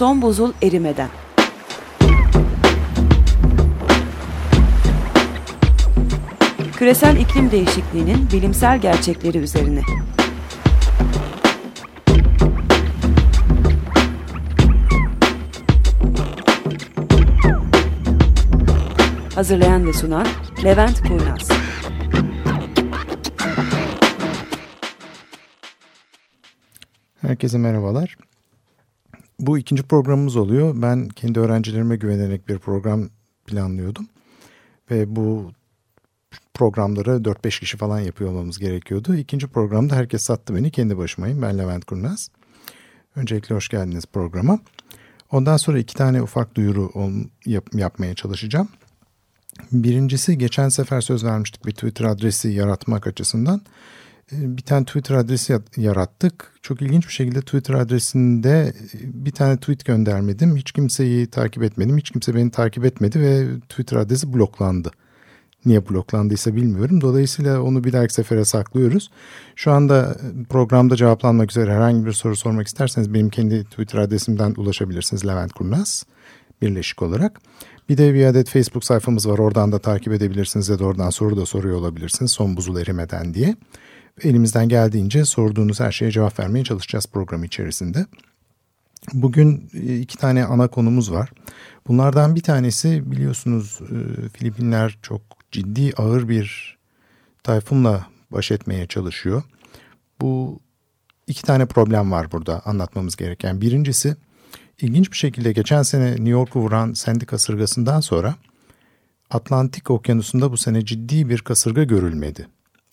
Son buzul erimeden. Küresel iklim değişikliğinin bilimsel gerçekleri üzerine. Hazırlayan ve sunan Levent Kurnaz. Herkese merhabalar. Bu ikinci programımız oluyor. Ben kendi öğrencilerime güvenerek bir program planlıyordum. Ve bu programları 4-5 kişi falan yapıyor olmamız gerekiyordu. İkinci programda herkes sattı beni. Kendi başımayım. Ben Levent Kurnaz. Öncelikle hoş geldiniz programa. Ondan sonra iki tane ufak duyuru yap, yapmaya çalışacağım. Birincisi geçen sefer söz vermiştik bir Twitter adresi yaratmak açısından. Ee, bir tane Twitter adresi yarattık. Çok ilginç bir şekilde Twitter adresinde e, bir tane tweet göndermedim. Hiç kimseyi takip etmedim. Hiç kimse beni takip etmedi ve Twitter adresi bloklandı. Niye bloklandıysa bilmiyorum. Dolayısıyla onu bir dahaki sefere saklıyoruz. Şu anda e, programda cevaplanmak üzere herhangi bir soru sormak isterseniz benim kendi Twitter adresimden ulaşabilirsiniz Levent Kurnaz birleşik olarak. Bir de bir adet Facebook sayfamız var. Oradan da takip edebilirsiniz ya da oradan soru da soruyor olabilirsiniz. Son buzul erimeden diye. Elimizden geldiğince sorduğunuz her şeye cevap vermeye çalışacağız program içerisinde. Bugün e, iki tane ana konumuz var. Bunlardan bir tanesi biliyorsunuz e, Filipinler çok ciddi ağır bir tayfunla baş etmeye çalışıyor. Bu iki tane problem var burada anlatmamız gereken. Birincisi ilginç bir şekilde geçen sene New York'u vuran Sandy kasırgasından sonra Atlantik Okyanusu'nda bu sene ciddi bir kasırga görülmedi.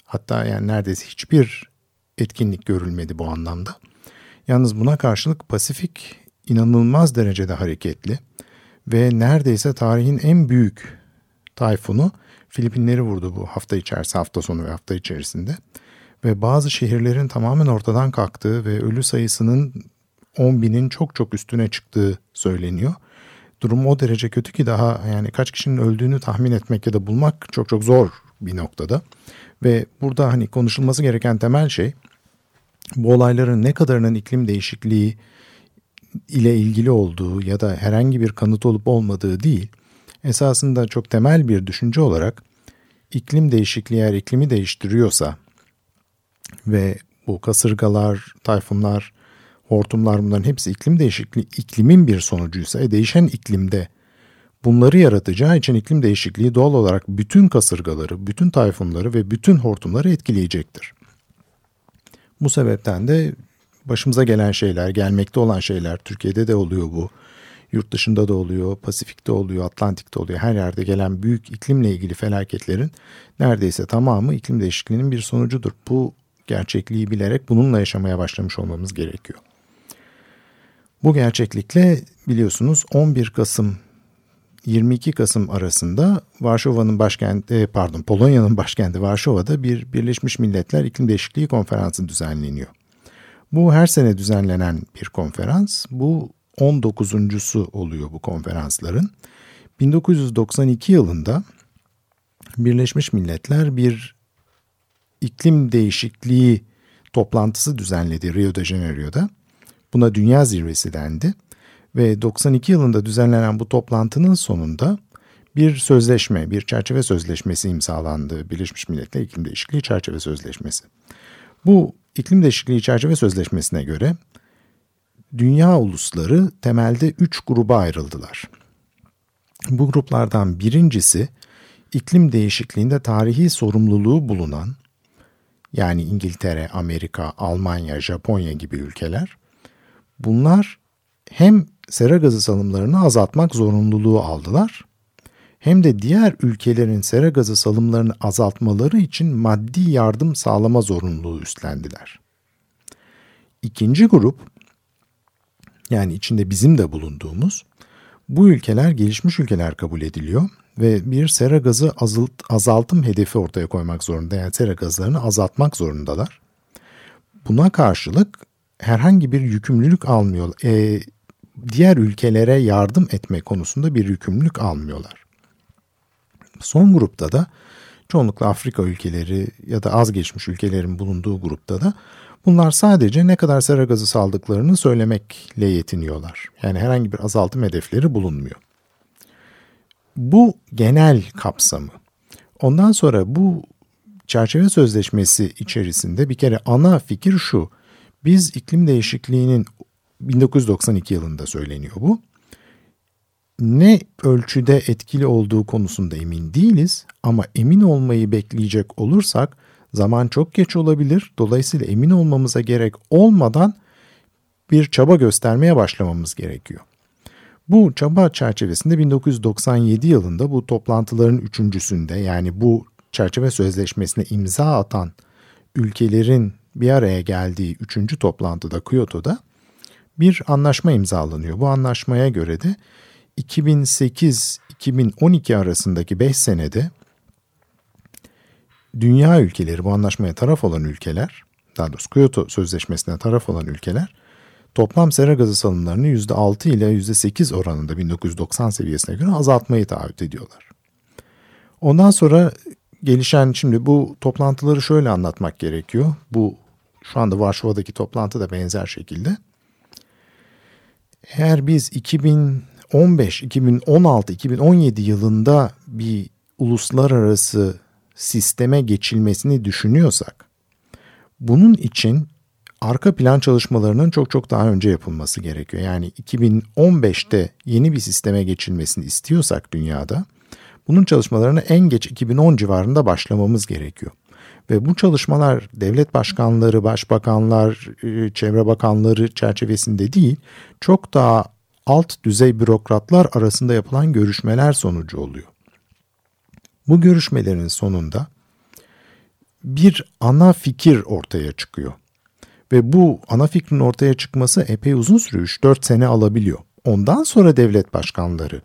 Hatta yani neredeyse hiçbir etkinlik görülmedi bu anlamda. Yalnız buna karşılık Pasifik inanılmaz derecede hareketli ve neredeyse tarihin en büyük tayfunu Filipinleri vurdu bu hafta içerisinde, hafta sonu ve hafta içerisinde. Ve bazı şehirlerin tamamen ortadan kalktığı ve ölü sayısının 10 binin çok çok üstüne çıktığı söyleniyor. Durum o derece kötü ki daha yani kaç kişinin öldüğünü tahmin etmek ya da bulmak çok çok zor bir noktada. Ve burada hani konuşulması gereken temel şey bu olayların ne kadarının iklim değişikliği ile ilgili olduğu ya da herhangi bir kanıt olup olmadığı değil. Esasında çok temel bir düşünce olarak iklim değişikliği eğer iklimi değiştiriyorsa ve bu kasırgalar, tayfunlar, hortumlar bunların hepsi iklim değişikliği, iklimin bir sonucuysa, e, değişen iklimde Bunları yaratacağı için iklim değişikliği doğal olarak bütün kasırgaları, bütün tayfunları ve bütün hortumları etkileyecektir. Bu sebepten de başımıza gelen şeyler, gelmekte olan şeyler, Türkiye'de de oluyor bu, yurt dışında da oluyor, Pasifik'te oluyor, Atlantik'te oluyor. Her yerde gelen büyük iklimle ilgili felaketlerin neredeyse tamamı iklim değişikliğinin bir sonucudur. Bu gerçekliği bilerek bununla yaşamaya başlamış olmamız gerekiyor. Bu gerçeklikle biliyorsunuz 11 Kasım 22 Kasım arasında Varşova'nın başkenti e, pardon Polonya'nın başkenti Varşova'da bir Birleşmiş Milletler İklim Değişikliği Konferansı düzenleniyor. Bu her sene düzenlenen bir konferans. Bu 19.sü oluyor bu konferansların. 1992 yılında Birleşmiş Milletler bir iklim değişikliği toplantısı düzenledi Rio de Janeiro'da. Buna Dünya Zirvesi dendi ve 92 yılında düzenlenen bu toplantının sonunda bir sözleşme, bir çerçeve sözleşmesi imzalandı. Birleşmiş Milletler İklim Değişikliği Çerçeve Sözleşmesi. Bu iklim değişikliği çerçeve sözleşmesine göre dünya ulusları temelde üç gruba ayrıldılar. Bu gruplardan birincisi iklim değişikliğinde tarihi sorumluluğu bulunan yani İngiltere, Amerika, Almanya, Japonya gibi ülkeler bunlar hem sera gazı salımlarını azaltmak zorunluluğu aldılar hem de diğer ülkelerin sera gazı salımlarını azaltmaları için maddi yardım sağlama zorunluluğu üstlendiler. İkinci grup yani içinde bizim de bulunduğumuz bu ülkeler gelişmiş ülkeler kabul ediliyor ve bir sera gazı azalt, azaltım hedefi ortaya koymak zorunda. Yani sera gazlarını azaltmak zorundalar. Buna karşılık herhangi bir yükümlülük almıyor. E, diğer ülkelere yardım etme konusunda bir yükümlülük almıyorlar. Son grupta da çoğunlukla Afrika ülkeleri ya da az geçmiş ülkelerin bulunduğu grupta da bunlar sadece ne kadar sera gazı saldıklarını söylemekle yetiniyorlar. Yani herhangi bir azaltım hedefleri bulunmuyor. Bu genel kapsamı. Ondan sonra bu çerçeve sözleşmesi içerisinde bir kere ana fikir şu. Biz iklim değişikliğinin 1992 yılında söyleniyor bu. Ne ölçüde etkili olduğu konusunda emin değiliz ama emin olmayı bekleyecek olursak zaman çok geç olabilir. Dolayısıyla emin olmamıza gerek olmadan bir çaba göstermeye başlamamız gerekiyor. Bu çaba çerçevesinde 1997 yılında bu toplantıların üçüncüsünde yani bu çerçeve sözleşmesine imza atan ülkelerin bir araya geldiği üçüncü toplantıda Kyoto'da bir anlaşma imzalanıyor. Bu anlaşmaya göre de 2008-2012 arasındaki 5 senede dünya ülkeleri bu anlaşmaya taraf olan ülkeler daha doğrusu Kyoto Sözleşmesi'ne taraf olan ülkeler toplam sera gazı salımlarını %6 ile %8 oranında 1990 seviyesine göre azaltmayı taahhüt ediyorlar. Ondan sonra gelişen şimdi bu toplantıları şöyle anlatmak gerekiyor. Bu şu anda Varşova'daki toplantı da benzer şekilde. Eğer biz 2015, 2016, 2017 yılında bir uluslararası sisteme geçilmesini düşünüyorsak bunun için arka plan çalışmalarının çok çok daha önce yapılması gerekiyor. Yani 2015'te yeni bir sisteme geçilmesini istiyorsak dünyada bunun çalışmalarını en geç 2010 civarında başlamamız gerekiyor. Ve bu çalışmalar devlet başkanları, başbakanlar, e, çevre bakanları çerçevesinde değil, çok daha alt düzey bürokratlar arasında yapılan görüşmeler sonucu oluyor. Bu görüşmelerin sonunda bir ana fikir ortaya çıkıyor. Ve bu ana fikrin ortaya çıkması epey uzun sürüyor. 3-4 sene alabiliyor. Ondan sonra devlet başkanları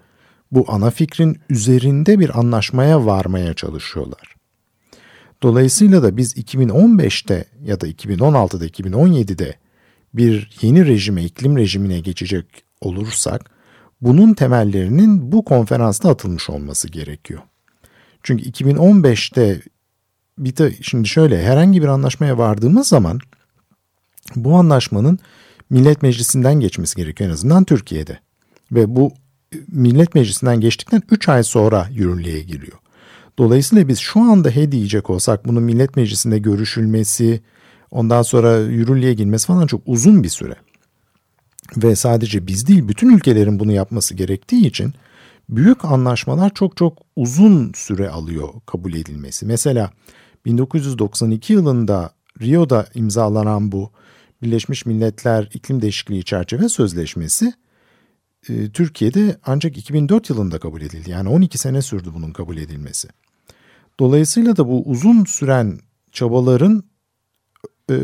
bu ana fikrin üzerinde bir anlaşmaya varmaya çalışıyorlar. Dolayısıyla da biz 2015'te ya da 2016'da 2017'de bir yeni rejime, iklim rejimine geçecek olursak bunun temellerinin bu konferansta atılmış olması gerekiyor. Çünkü 2015'te bir de şimdi şöyle herhangi bir anlaşmaya vardığımız zaman bu anlaşmanın Millet Meclisi'nden geçmesi gerekiyor en azından Türkiye'de. Ve bu Millet Meclisi'nden geçtikten 3 ay sonra yürürlüğe giriyor. Dolayısıyla biz şu anda he diyecek olsak bunun Millet Meclisi'nde görüşülmesi, ondan sonra yürürlüğe girmesi falan çok uzun bir süre. Ve sadece biz değil bütün ülkelerin bunu yapması gerektiği için büyük anlaşmalar çok çok uzun süre alıyor kabul edilmesi. Mesela 1992 yılında Rio'da imzalanan bu Birleşmiş Milletler İklim Değişikliği Çerçeve Sözleşmesi e, Türkiye'de ancak 2004 yılında kabul edildi. Yani 12 sene sürdü bunun kabul edilmesi. Dolayısıyla da bu uzun süren çabaların e,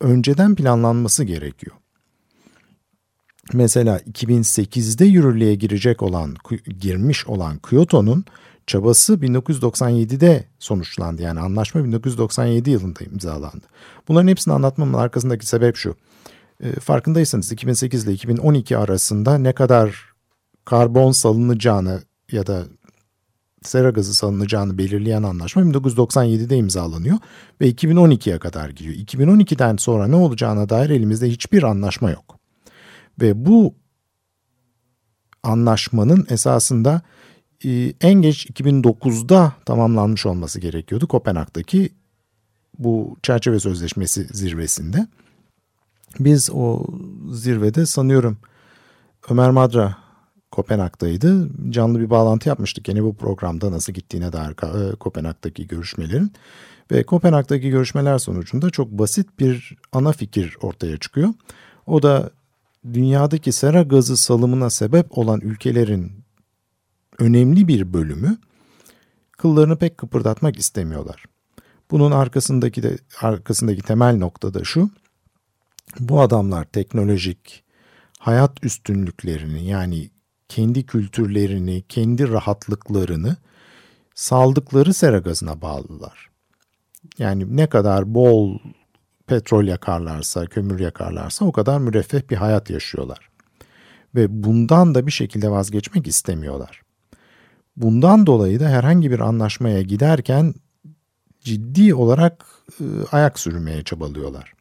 önceden planlanması gerekiyor. Mesela 2008'de yürürlüğe girecek olan, girmiş olan Kyoto'nun çabası 1997'de sonuçlandı. Yani anlaşma 1997 yılında imzalandı. Bunların hepsini anlatmamın arkasındaki sebep şu. E, farkındaysanız 2008 ile 2012 arasında ne kadar karbon salınacağını ya da sera gazı salınacağını belirleyen anlaşma 1997'de imzalanıyor ve 2012'ye kadar gidiyor. 2012'den sonra ne olacağına dair elimizde hiçbir anlaşma yok. Ve bu anlaşmanın esasında e, en geç 2009'da tamamlanmış olması gerekiyordu Kopenhag'daki bu çerçeve sözleşmesi zirvesinde. Biz o zirvede sanıyorum Ömer Madra Kopenhag'daydı. Canlı bir bağlantı yapmıştık yine bu programda nasıl gittiğine dair e, Kopenhag'daki görüşmelerin. Ve Kopenhag'daki görüşmeler sonucunda çok basit bir ana fikir ortaya çıkıyor. O da dünyadaki sera gazı salımına sebep olan ülkelerin önemli bir bölümü kıllarını pek kıpırdatmak istemiyorlar. Bunun arkasındaki de arkasındaki temel nokta da şu. Bu adamlar teknolojik hayat üstünlüklerini yani kendi kültürlerini, kendi rahatlıklarını saldıkları sera gazına bağlılar. Yani ne kadar bol petrol yakarlarsa, kömür yakarlarsa o kadar müreffeh bir hayat yaşıyorlar. Ve bundan da bir şekilde vazgeçmek istemiyorlar. Bundan dolayı da herhangi bir anlaşmaya giderken ciddi olarak e, ayak sürmeye çabalıyorlar.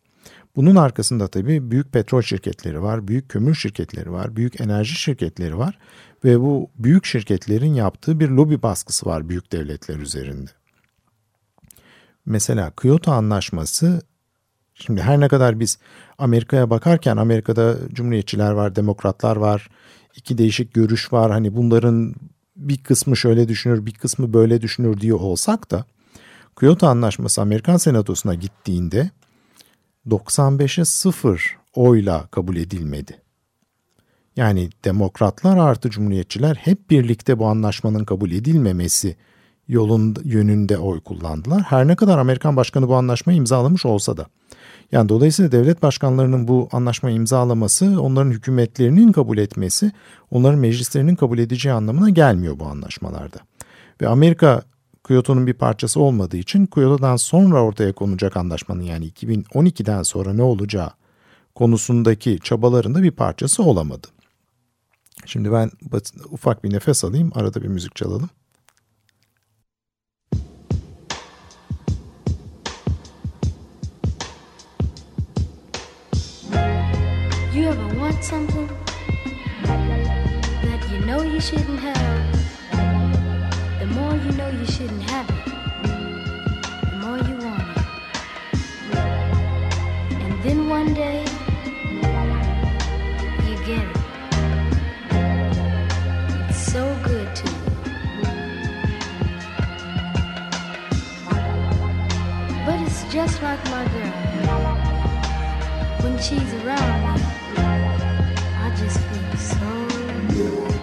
Bunun arkasında tabii büyük petrol şirketleri var, büyük kömür şirketleri var, büyük enerji şirketleri var ve bu büyük şirketlerin yaptığı bir lobi baskısı var büyük devletler üzerinde. Mesela Kyoto Anlaşması şimdi her ne kadar biz Amerika'ya bakarken Amerika'da cumhuriyetçiler var, demokratlar var, iki değişik görüş var. Hani bunların bir kısmı şöyle düşünür, bir kısmı böyle düşünür diye olsak da Kyoto Anlaşması Amerikan Senatosu'na gittiğinde 95'e 0 oyla kabul edilmedi. Yani demokratlar artı cumhuriyetçiler hep birlikte bu anlaşmanın kabul edilmemesi yolun yönünde oy kullandılar. Her ne kadar Amerikan başkanı bu anlaşmayı imzalamış olsa da. Yani dolayısıyla devlet başkanlarının bu anlaşmayı imzalaması, onların hükümetlerinin kabul etmesi, onların meclislerinin kabul edeceği anlamına gelmiyor bu anlaşmalarda. Ve Amerika Kyoto'nun bir parçası olmadığı için Kyoto'dan sonra ortaya konacak anlaşmanın yani 2012'den sonra ne olacağı konusundaki çabalarında bir parçası olamadı. Şimdi ben ufak bir nefes alayım, arada bir müzik çalalım. You ever want something that you know you shouldn't have? The more you know you shouldn't have it, the more you want it. And then one day, you get it. It's so good to you. But it's just like my girl. When she's around I just feel so good.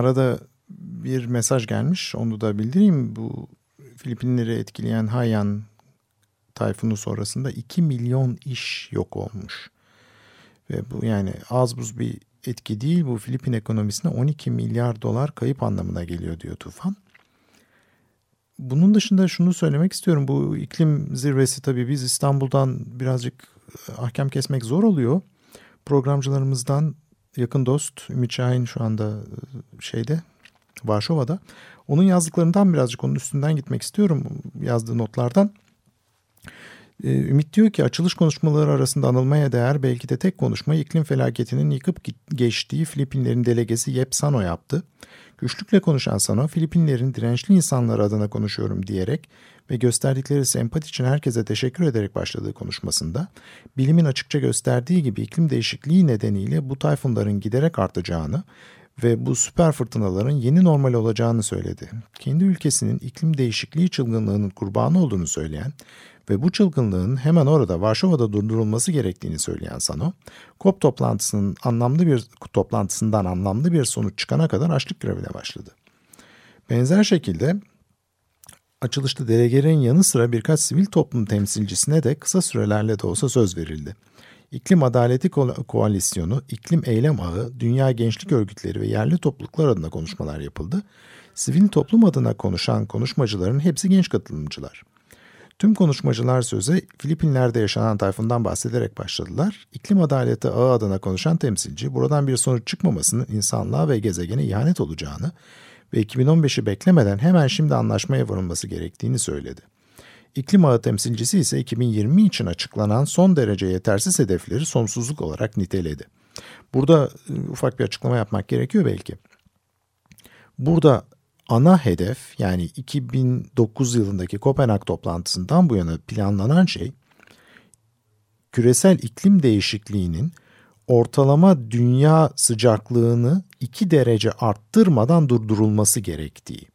Arada bir mesaj gelmiş. Onu da bildireyim. Bu Filipinleri etkileyen Haiyan tayfunu sonrasında 2 milyon iş yok olmuş. Ve bu yani az buz bir etki değil. Bu Filipin ekonomisine 12 milyar dolar kayıp anlamına geliyor diyor Tufan. Bunun dışında şunu söylemek istiyorum. Bu iklim zirvesi tabii biz İstanbul'dan birazcık ahkam kesmek zor oluyor. Programcılarımızdan yakın dost Ümit Şahin şu anda e, şeyde Varşova'da. Onun yazdıklarından birazcık onun üstünden gitmek istiyorum yazdığı notlardan. Ee, Ümit diyor ki açılış konuşmaları arasında anılmaya değer belki de tek konuşmayı iklim felaketinin yıkıp geçtiği Filipinlerin delegesi Yep Sano yaptı. Güçlükle konuşan Sano, Filipinlerin dirençli insanlar adına konuşuyorum diyerek ve gösterdikleri sempati için herkese teşekkür ederek başladığı konuşmasında, bilimin açıkça gösterdiği gibi iklim değişikliği nedeniyle bu tayfunların giderek artacağını ve bu süper fırtınaların yeni normal olacağını söyledi. Kendi ülkesinin iklim değişikliği çılgınlığının kurbanı olduğunu söyleyen ve bu çılgınlığın hemen orada Varşova'da durdurulması gerektiğini söyleyen Sano, COP toplantısının anlamlı bir toplantısından anlamlı bir sonuç çıkana kadar açlık grevine başladı. Benzer şekilde açılışta delegelerin yanı sıra birkaç sivil toplum temsilcisine de kısa sürelerle de olsa söz verildi. İklim Adaleti Ko- Koalisyonu, İklim Eylem Ağı, Dünya Gençlik Örgütleri ve yerli topluluklar adına konuşmalar yapıldı. Sivil toplum adına konuşan konuşmacıların hepsi genç katılımcılar. Tüm konuşmacılar söze Filipinler'de yaşanan tayfundan bahsederek başladılar. İklim adaleti ağı adına konuşan temsilci buradan bir sonuç çıkmamasının insanlığa ve gezegene ihanet olacağını ve 2015'i beklemeden hemen şimdi anlaşmaya varılması gerektiğini söyledi. İklim ağı temsilcisi ise 2020 için açıklanan son derece yetersiz hedefleri sonsuzluk olarak niteledi. Burada e, ufak bir açıklama yapmak gerekiyor belki. Burada ana hedef yani 2009 yılındaki Kopenhag toplantısından bu yana planlanan şey küresel iklim değişikliğinin ortalama dünya sıcaklığını 2 derece arttırmadan durdurulması gerektiği.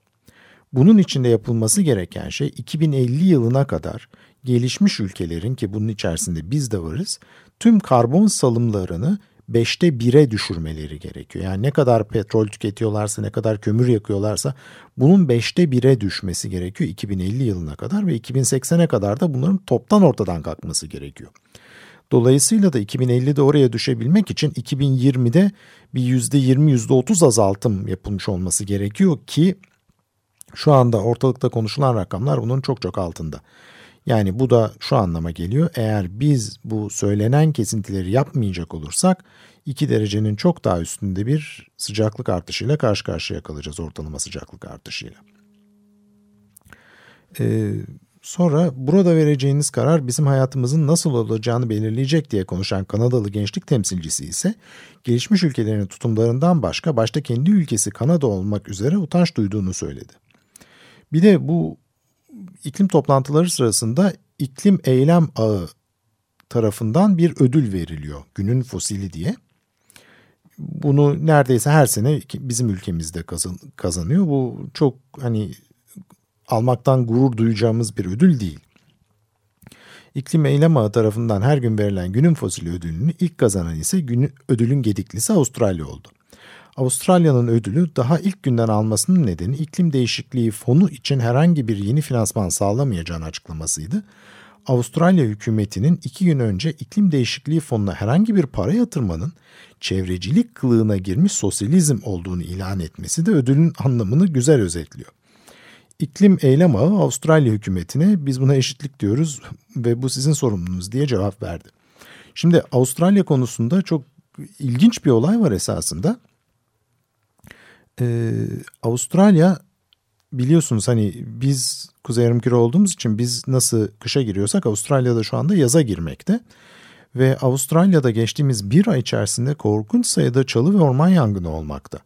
Bunun içinde yapılması gereken şey 2050 yılına kadar gelişmiş ülkelerin ki bunun içerisinde biz de varız tüm karbon salımlarını beşte bire düşürmeleri gerekiyor. Yani ne kadar petrol tüketiyorlarsa, ne kadar kömür yakıyorlarsa bunun beşte bire düşmesi gerekiyor 2050 yılına kadar ve 2080'e kadar da bunların toptan ortadan kalkması gerekiyor. Dolayısıyla da 2050'de oraya düşebilmek için 2020'de bir %20 %30 azaltım yapılmış olması gerekiyor ki şu anda ortalıkta konuşulan rakamlar bunun çok çok altında. Yani bu da şu anlama geliyor. Eğer biz bu söylenen kesintileri yapmayacak olursak 2 derecenin çok daha üstünde bir sıcaklık artışıyla karşı karşıya kalacağız ortalama sıcaklık artışıyla. Ee, sonra burada vereceğiniz karar bizim hayatımızın nasıl olacağını belirleyecek diye konuşan Kanadalı gençlik temsilcisi ise gelişmiş ülkelerin tutumlarından başka başta kendi ülkesi Kanada olmak üzere utanç duyduğunu söyledi. Bir de bu iklim toplantıları sırasında iklim eylem ağı tarafından bir ödül veriliyor. Günün fosili diye. Bunu neredeyse her sene bizim ülkemizde kazanıyor. Bu çok hani almaktan gurur duyacağımız bir ödül değil. İklim Eylem Ağı tarafından her gün verilen günün fosili ödülünü ilk kazanan ise günün, ödülün gediklisi Avustralya oldu. Avustralya'nın ödülü daha ilk günden almasının nedeni iklim değişikliği fonu için herhangi bir yeni finansman sağlamayacağını açıklamasıydı. Avustralya hükümetinin iki gün önce iklim değişikliği fonuna herhangi bir para yatırmanın çevrecilik kılığına girmiş sosyalizm olduğunu ilan etmesi de ödülün anlamını güzel özetliyor. İklim Eylem Ağı Avustralya hükümetine biz buna eşitlik diyoruz ve bu sizin sorumluluğunuz diye cevap verdi. Şimdi Avustralya konusunda çok ilginç bir olay var esasında e, Avustralya biliyorsunuz hani biz kuzey yarımküre olduğumuz için biz nasıl kışa giriyorsak Avustralya'da şu anda yaza girmekte. Ve Avustralya'da geçtiğimiz bir ay içerisinde korkunç sayıda çalı ve orman yangını olmakta.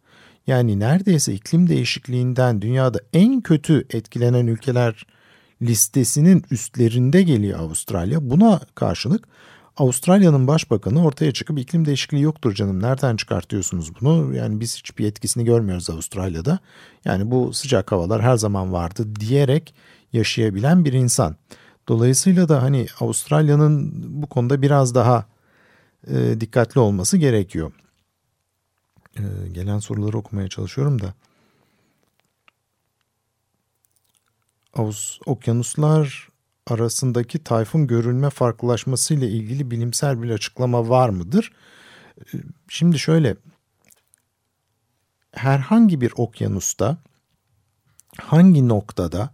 Yani neredeyse iklim değişikliğinden dünyada en kötü etkilenen ülkeler listesinin üstlerinde geliyor Avustralya. Buna karşılık Avustralya'nın başbakanı ortaya çıkıp iklim değişikliği yoktur canım nereden çıkartıyorsunuz bunu? Yani biz hiçbir etkisini görmüyoruz Avustralya'da. Yani bu sıcak havalar her zaman vardı diyerek yaşayabilen bir insan. Dolayısıyla da hani Avustralya'nın bu konuda biraz daha e, dikkatli olması gerekiyor. Ee, gelen soruları okumaya çalışıyorum da. Ağustos, okyanuslar arasındaki tayfun görülme farklılaşması ile ilgili bilimsel bir açıklama var mıdır? Ee, şimdi şöyle herhangi bir okyanusta hangi noktada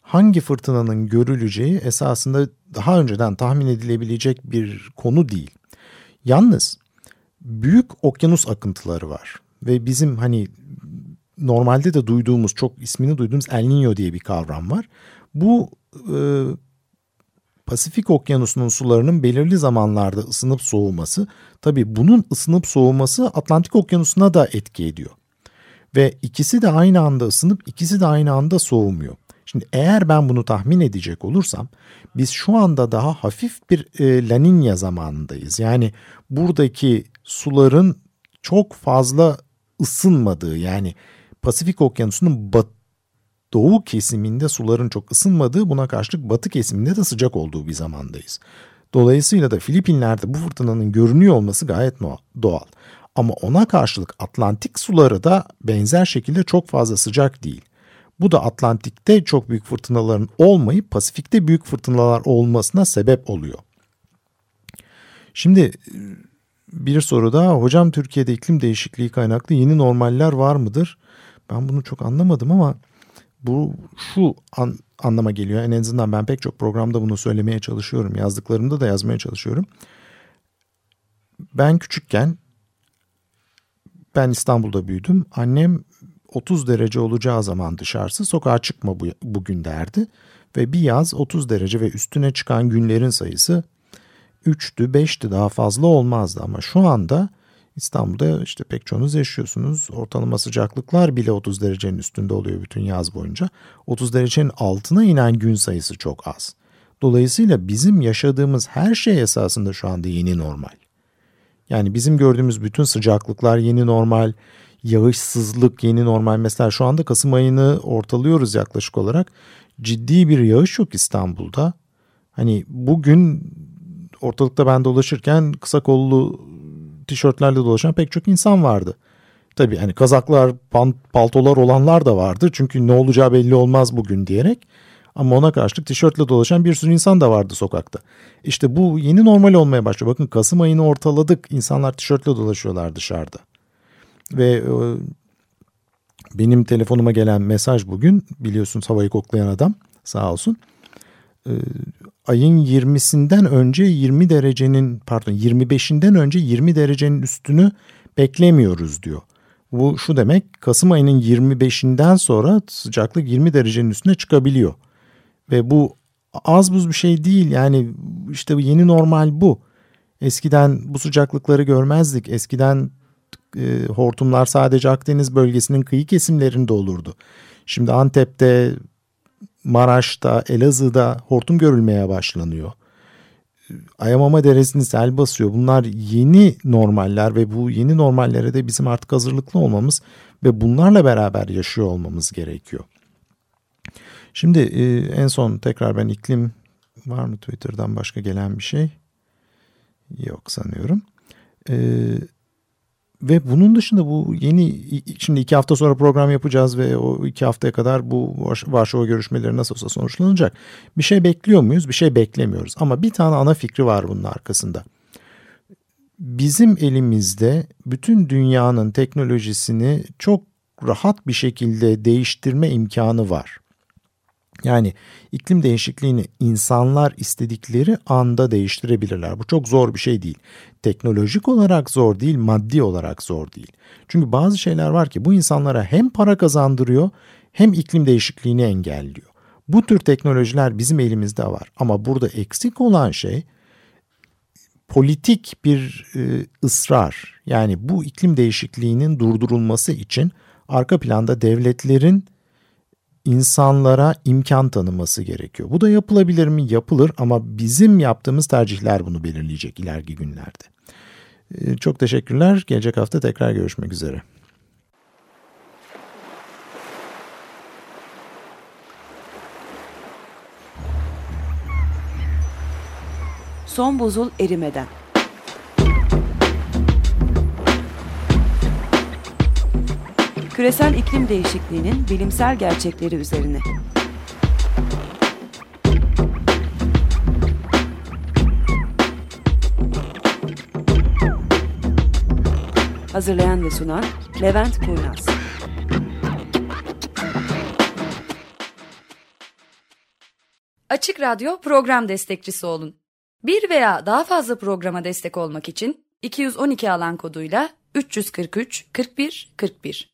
hangi fırtınanın görüleceği esasında daha önceden tahmin edilebilecek bir konu değil. Yalnız büyük okyanus akıntıları var ve bizim hani normalde de duyduğumuz çok ismini duyduğumuz El Niño diye bir kavram var. Bu e, Pasifik Okyanusu'nun sularının belirli zamanlarda ısınıp soğuması tabii bunun ısınıp soğuması Atlantik Okyanusu'na da etki ediyor. Ve ikisi de aynı anda ısınıp ikisi de aynı anda soğumuyor. Şimdi eğer ben bunu tahmin edecek olursam biz şu anda daha hafif bir e, La Nina zamanındayız. Yani buradaki suların çok fazla ısınmadığı yani Pasifik Okyanusu'nun bat, doğu kesiminde suların çok ısınmadığı buna karşılık batı kesiminde de sıcak olduğu bir zamandayız. Dolayısıyla da Filipinler'de bu fırtınanın görünüyor olması gayet doğal. Ama ona karşılık Atlantik suları da benzer şekilde çok fazla sıcak değil. Bu da Atlantik'te çok büyük fırtınaların olmayıp Pasifik'te büyük fırtınalar olmasına sebep oluyor. Şimdi bir soru daha. Hocam Türkiye'de iklim değişikliği kaynaklı yeni normaller var mıdır? Ben bunu çok anlamadım ama bu şu an, anlama geliyor. En azından ben pek çok programda bunu söylemeye çalışıyorum. Yazdıklarımda da yazmaya çalışıyorum. Ben küçükken ben İstanbul'da büyüdüm. Annem 30 derece olacağı zaman dışarısı sokağa çıkma bu, bugün derdi. Ve bir yaz 30 derece ve üstüne çıkan günlerin sayısı 3'tü 5'ti daha fazla olmazdı. Ama şu anda İstanbul'da işte pek çoğunuz yaşıyorsunuz. Ortalama sıcaklıklar bile 30 derecenin üstünde oluyor bütün yaz boyunca. 30 derecenin altına inen gün sayısı çok az. Dolayısıyla bizim yaşadığımız her şey esasında şu anda yeni normal. Yani bizim gördüğümüz bütün sıcaklıklar yeni normal, yağışsızlık yeni normal. Mesela şu anda Kasım ayını ortalıyoruz yaklaşık olarak. Ciddi bir yağış yok İstanbul'da. Hani bugün ortalıkta ben dolaşırken kısa kollu tişörtlerle dolaşan pek çok insan vardı. Tabii hani kazaklar, pant, paltolar olanlar da vardı. Çünkü ne olacağı belli olmaz bugün diyerek. Ama ona karşılık tişörtle dolaşan bir sürü insan da vardı sokakta. İşte bu yeni normal olmaya başlıyor. Bakın Kasım ayını ortaladık. İnsanlar tişörtle dolaşıyorlar dışarıda. Ve e, benim telefonuma gelen mesaj bugün biliyorsunuz havayı koklayan adam sağ olsun. Ayın 20'sinden önce 20 derecenin pardon 25'inden önce 20 derecenin üstünü beklemiyoruz diyor. Bu şu demek Kasım ayının 25'inden sonra sıcaklık 20 derecenin üstüne çıkabiliyor. Ve bu az buz bir şey değil yani işte yeni normal bu. Eskiden bu sıcaklıkları görmezdik. Eskiden e, hortumlar sadece Akdeniz bölgesinin kıyı kesimlerinde olurdu. Şimdi Antep'te, Maraş'ta, Elazığ'da hortum görülmeye başlanıyor. Ayamama Deresi'ni sel basıyor. Bunlar yeni normaller ve bu yeni normallere de bizim artık hazırlıklı olmamız ve bunlarla beraber yaşıyor olmamız gerekiyor. Şimdi e, en son tekrar ben iklim var mı Twitter'dan başka gelen bir şey? Yok sanıyorum. E, ve bunun dışında bu yeni şimdi iki hafta sonra program yapacağız ve o iki haftaya kadar bu Varşova görüşmeleri nasıl olsa sonuçlanacak. Bir şey bekliyor muyuz? Bir şey beklemiyoruz. Ama bir tane ana fikri var bunun arkasında. Bizim elimizde bütün dünyanın teknolojisini çok rahat bir şekilde değiştirme imkanı var. Yani iklim değişikliğini insanlar istedikleri anda değiştirebilirler. Bu çok zor bir şey değil. Teknolojik olarak zor değil, maddi olarak zor değil. Çünkü bazı şeyler var ki bu insanlara hem para kazandırıyor hem iklim değişikliğini engelliyor. Bu tür teknolojiler bizim elimizde var. Ama burada eksik olan şey politik bir e, ısrar. Yani bu iklim değişikliğinin durdurulması için arka planda devletlerin insanlara imkan tanıması gerekiyor. Bu da yapılabilir mi? Yapılır ama bizim yaptığımız tercihler bunu belirleyecek ileriki günlerde. Ee, çok teşekkürler. Gelecek hafta tekrar görüşmek üzere. Son buzul erimeden Küresel iklim değişikliğinin bilimsel gerçekleri üzerine. Hazırlayan ve sunan Levent Kurnaz. Açık Radyo program destekçisi olun. Bir veya daha fazla programa destek olmak için 212 alan koduyla 343 41 41